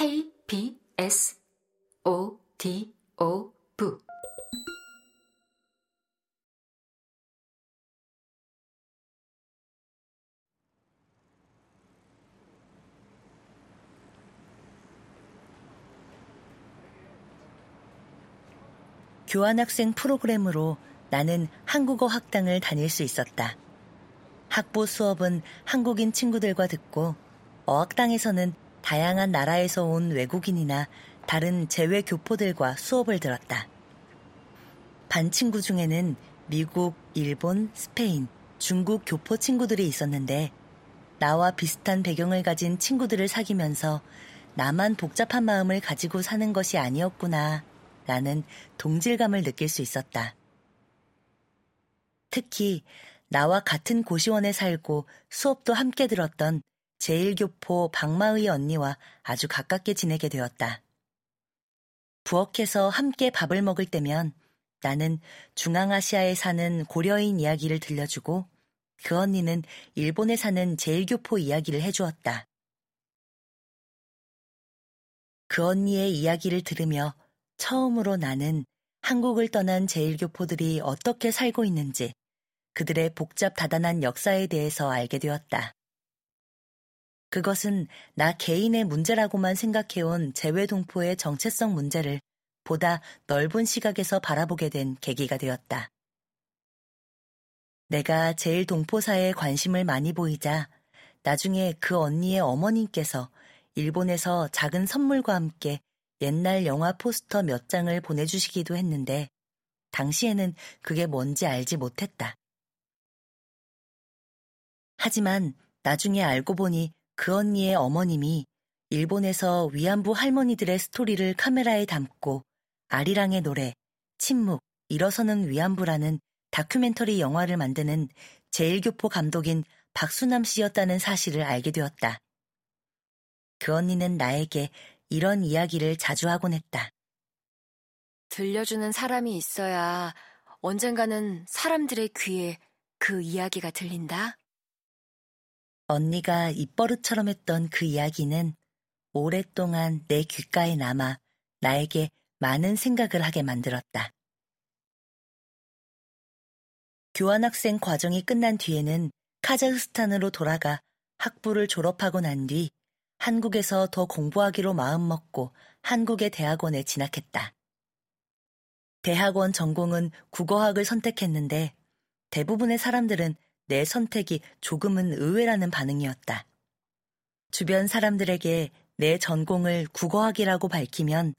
KBS ODO 부 교환학생 프로그램으로 나는 한국어 학당을 다닐 수 있었다. 학부 수업은 한국인 친구들과 듣고 어학당에서는 다양한 나라에서 온 외국인이나 다른 재외 교포들과 수업을 들었다. 반 친구 중에는 미국, 일본, 스페인, 중국 교포 친구들이 있었는데 나와 비슷한 배경을 가진 친구들을 사귀면서 나만 복잡한 마음을 가지고 사는 것이 아니었구나 라는 동질감을 느낄 수 있었다. 특히 나와 같은 고시원에 살고 수업도 함께 들었던 제1교포 박마의 언니와 아주 가깝게 지내게 되었다. 부엌에서 함께 밥을 먹을 때면 나는 중앙아시아에 사는 고려인 이야기를 들려주고 그 언니는 일본에 사는 제1교포 이야기를 해주었다. 그 언니의 이야기를 들으며 처음으로 나는 한국을 떠난 제1교포들이 어떻게 살고 있는지 그들의 복잡 다단한 역사에 대해서 알게 되었다. 그것은 나 개인의 문제라고만 생각해온 재외동포의 정체성 문제를 보다 넓은 시각에서 바라보게 된 계기가 되었다. 내가 제일 동포사에 관심을 많이 보이자 나중에 그 언니의 어머님께서 일본에서 작은 선물과 함께 옛날 영화 포스터 몇 장을 보내주시기도 했는데 당시에는 그게 뭔지 알지 못했다. 하지만 나중에 알고 보니 그 언니의 어머님이 일본에서 위안부 할머니들의 스토리를 카메라에 담고 아리랑의 노래, 침묵, 일어서는 위안부라는 다큐멘터리 영화를 만드는 제1교포 감독인 박수남 씨였다는 사실을 알게 되었다. 그 언니는 나에게 이런 이야기를 자주 하곤 했다. 들려주는 사람이 있어야 언젠가는 사람들의 귀에 그 이야기가 들린다? 언니가 입버릇처럼 했던 그 이야기는 오랫동안 내 귓가에 남아 나에게 많은 생각을 하게 만들었다. 교환학생 과정이 끝난 뒤에는 카자흐스탄으로 돌아가 학부를 졸업하고 난 뒤 한국에서 더 공부하기로 마음먹고 한국의 대학원에 진학했다. 대학원 전공은 국어학을 선택했는데 대부분의 사람들은 내 선택이 조금은 의외라는 반응이었다. 주변 사람들에게 내 전공을 국어학이라고 밝히면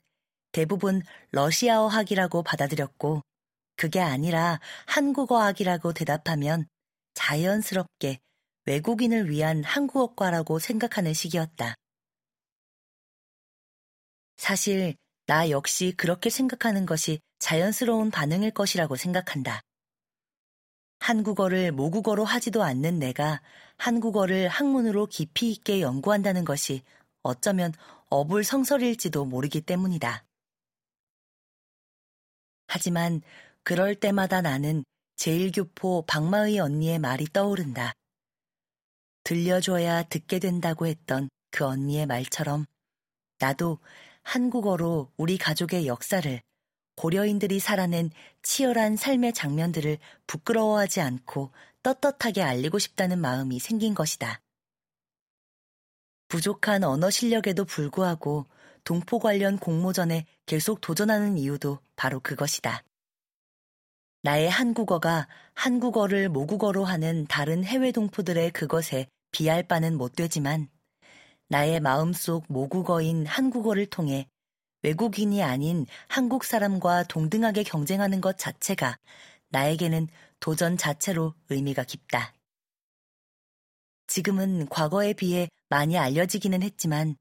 대부분 러시아어학이라고 받아들였고 그게 아니라 한국어학이라고 대답하면 자연스럽게 외국인을 위한 한국어과라고 생각하는 시기였다. 사실 나 역시 그렇게 생각하는 것이 자연스러운 반응일 것이라고 생각한다. 한국어를 모국어로 하지도 않는 내가 한국어를 학문으로 깊이 있게 연구한다는 것이 어쩌면 어불성설일지도 모르기 때문이다. 하지만 그럴 때마다 나는 제일교포 박마의 언니의 말이 떠오른다. 들려줘야 듣게 된다고 했던 그 언니의 말처럼 나도 한국어로 우리 가족의 역사를 고려인들이 살아낸 치열한 삶의 장면들을 부끄러워하지 않고 떳떳하게 알리고 싶다는 마음이 생긴 것이다. 부족한 언어 실력에도 불구하고 동포 관련 공모전에 계속 도전하는 이유도 바로 그것이다. 나의 한국어가 한국어를 모국어로 하는 다른 해외 동포들의 그것에 비할 바는 못 되지만 나의 마음속 모국어인 한국어를 통해 외국인이 아닌 한국 사람과 동등하게 경쟁하는 것 자체가 나에게는 도전 자체로 의미가 깊다. 지금은 과거에 비해 많이 알려지기는 했지만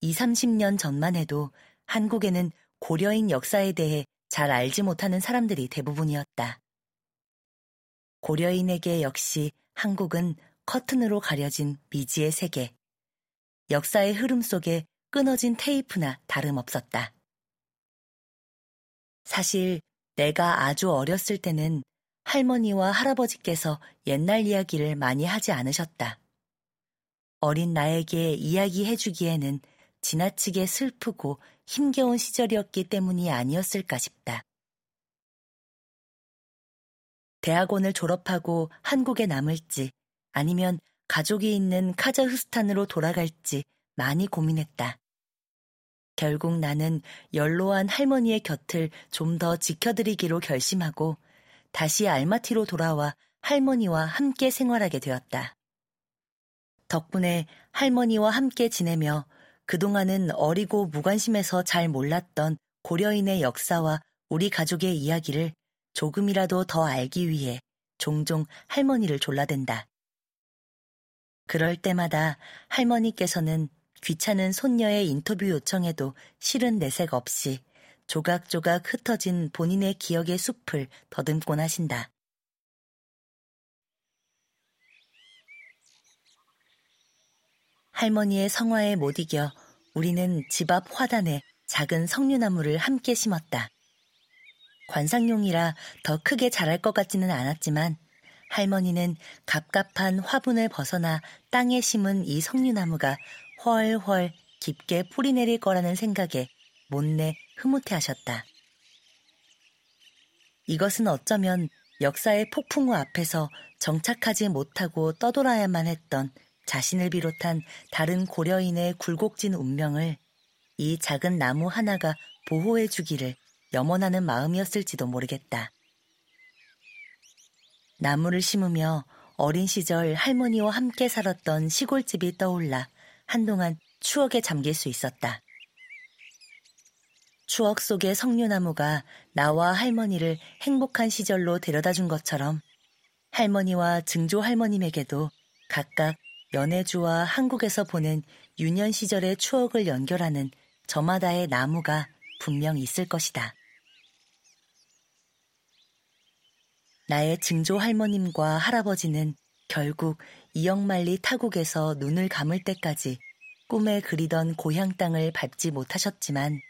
20, 30년 전만 해도 한국에는 고려인 역사에 대해 잘 알지 못하는 사람들이 대부분이었다. 고려인에게 역시 한국은 커튼으로 가려진 미지의 세계, 역사의 흐름 속에 끊어진 테이프나 다름없었다. 사실 내가 아주 어렸을 때는 할머니와 할아버지께서 옛날 이야기를 많이 하지 않으셨다. 어린 나에게 이야기해주기에는 지나치게 슬프고 힘겨운 시절이었기 때문이 아니었을까 싶다. 대학원을 졸업하고 한국에 남을지 아니면 가족이 있는 카자흐스탄으로 돌아갈지 많이 고민했다. 결국 나는 연로한 할머니의 곁을 좀 더 지켜드리기로 결심하고 다시 알마티로 돌아와 할머니와 함께 생활하게 되었다. 덕분에 할머니와 함께 지내며 그동안은 어리고 무관심해서 잘 몰랐던 고려인의 역사와 우리 가족의 이야기를 조금이라도 더 알기 위해 종종 할머니를 졸라댄다. 그럴 때마다 할머니께서는 귀찮은 손녀의 인터뷰 요청에도 싫은 내색 없이 조각조각 흩어진 본인의 기억의 숲을 더듬곤 하신다. 할머니의 성화에 못 이겨 우리는 집 앞 화단에 작은 석류나무를 함께 심었다. 관상용이라 더 크게 자랄 것 같지는 않았지만 할머니는 갑갑한 화분을 벗어나 땅에 심은 이 석류나무가 훨훨 깊게 뿌리 내릴 거라는 생각에 못내 흐뭇해 하셨다. 이것은 어쩌면 역사의 폭풍우 앞에서 정착하지 못하고 떠돌아야만 했던 자신을 비롯한 다른 고려인의 굴곡진 운명을 이 작은 나무 하나가 보호해 주기를 염원하는 마음이었을지도 모르겠다. 나무를 심으며 어린 시절 할머니와 함께 살았던 시골집이 떠올라 한동안 추억에 잠길 수 있었다. 추억 속의 석류나무가 나와 할머니를 행복한 시절로 데려다 준 것처럼 할머니와 증조 할머님에게도 각각 연해주와 한국에서 보낸 유년 시절의 추억을 연결하는 저마다의 나무가 분명 있을 것이다. 나의 증조 할머님과 할아버지는 결국 이영만리 타국에서 눈을 감을 때까지 꿈에 그리던 고향 땅을 밟지 못하셨지만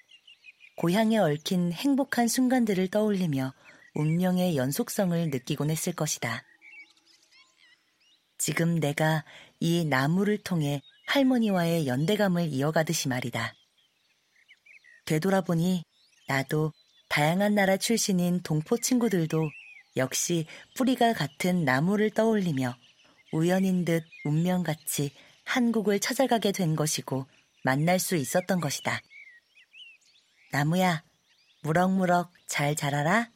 고향에 얽힌 행복한 순간들을 떠올리며 운명의 연속성을 느끼곤 했을 것이다. 지금 내가 이 나무를 통해 할머니와의 연대감을 이어가듯이 말이다. 되돌아보니 나도 다양한 나라 출신인 동포 친구들도 역시 뿌리가 같은 나무를 떠올리며 우연인 듯 운명같이 한국을 찾아가게 된 것이고 만날 수 있었던 것이다. 나무야, 무럭무럭 잘 자라라.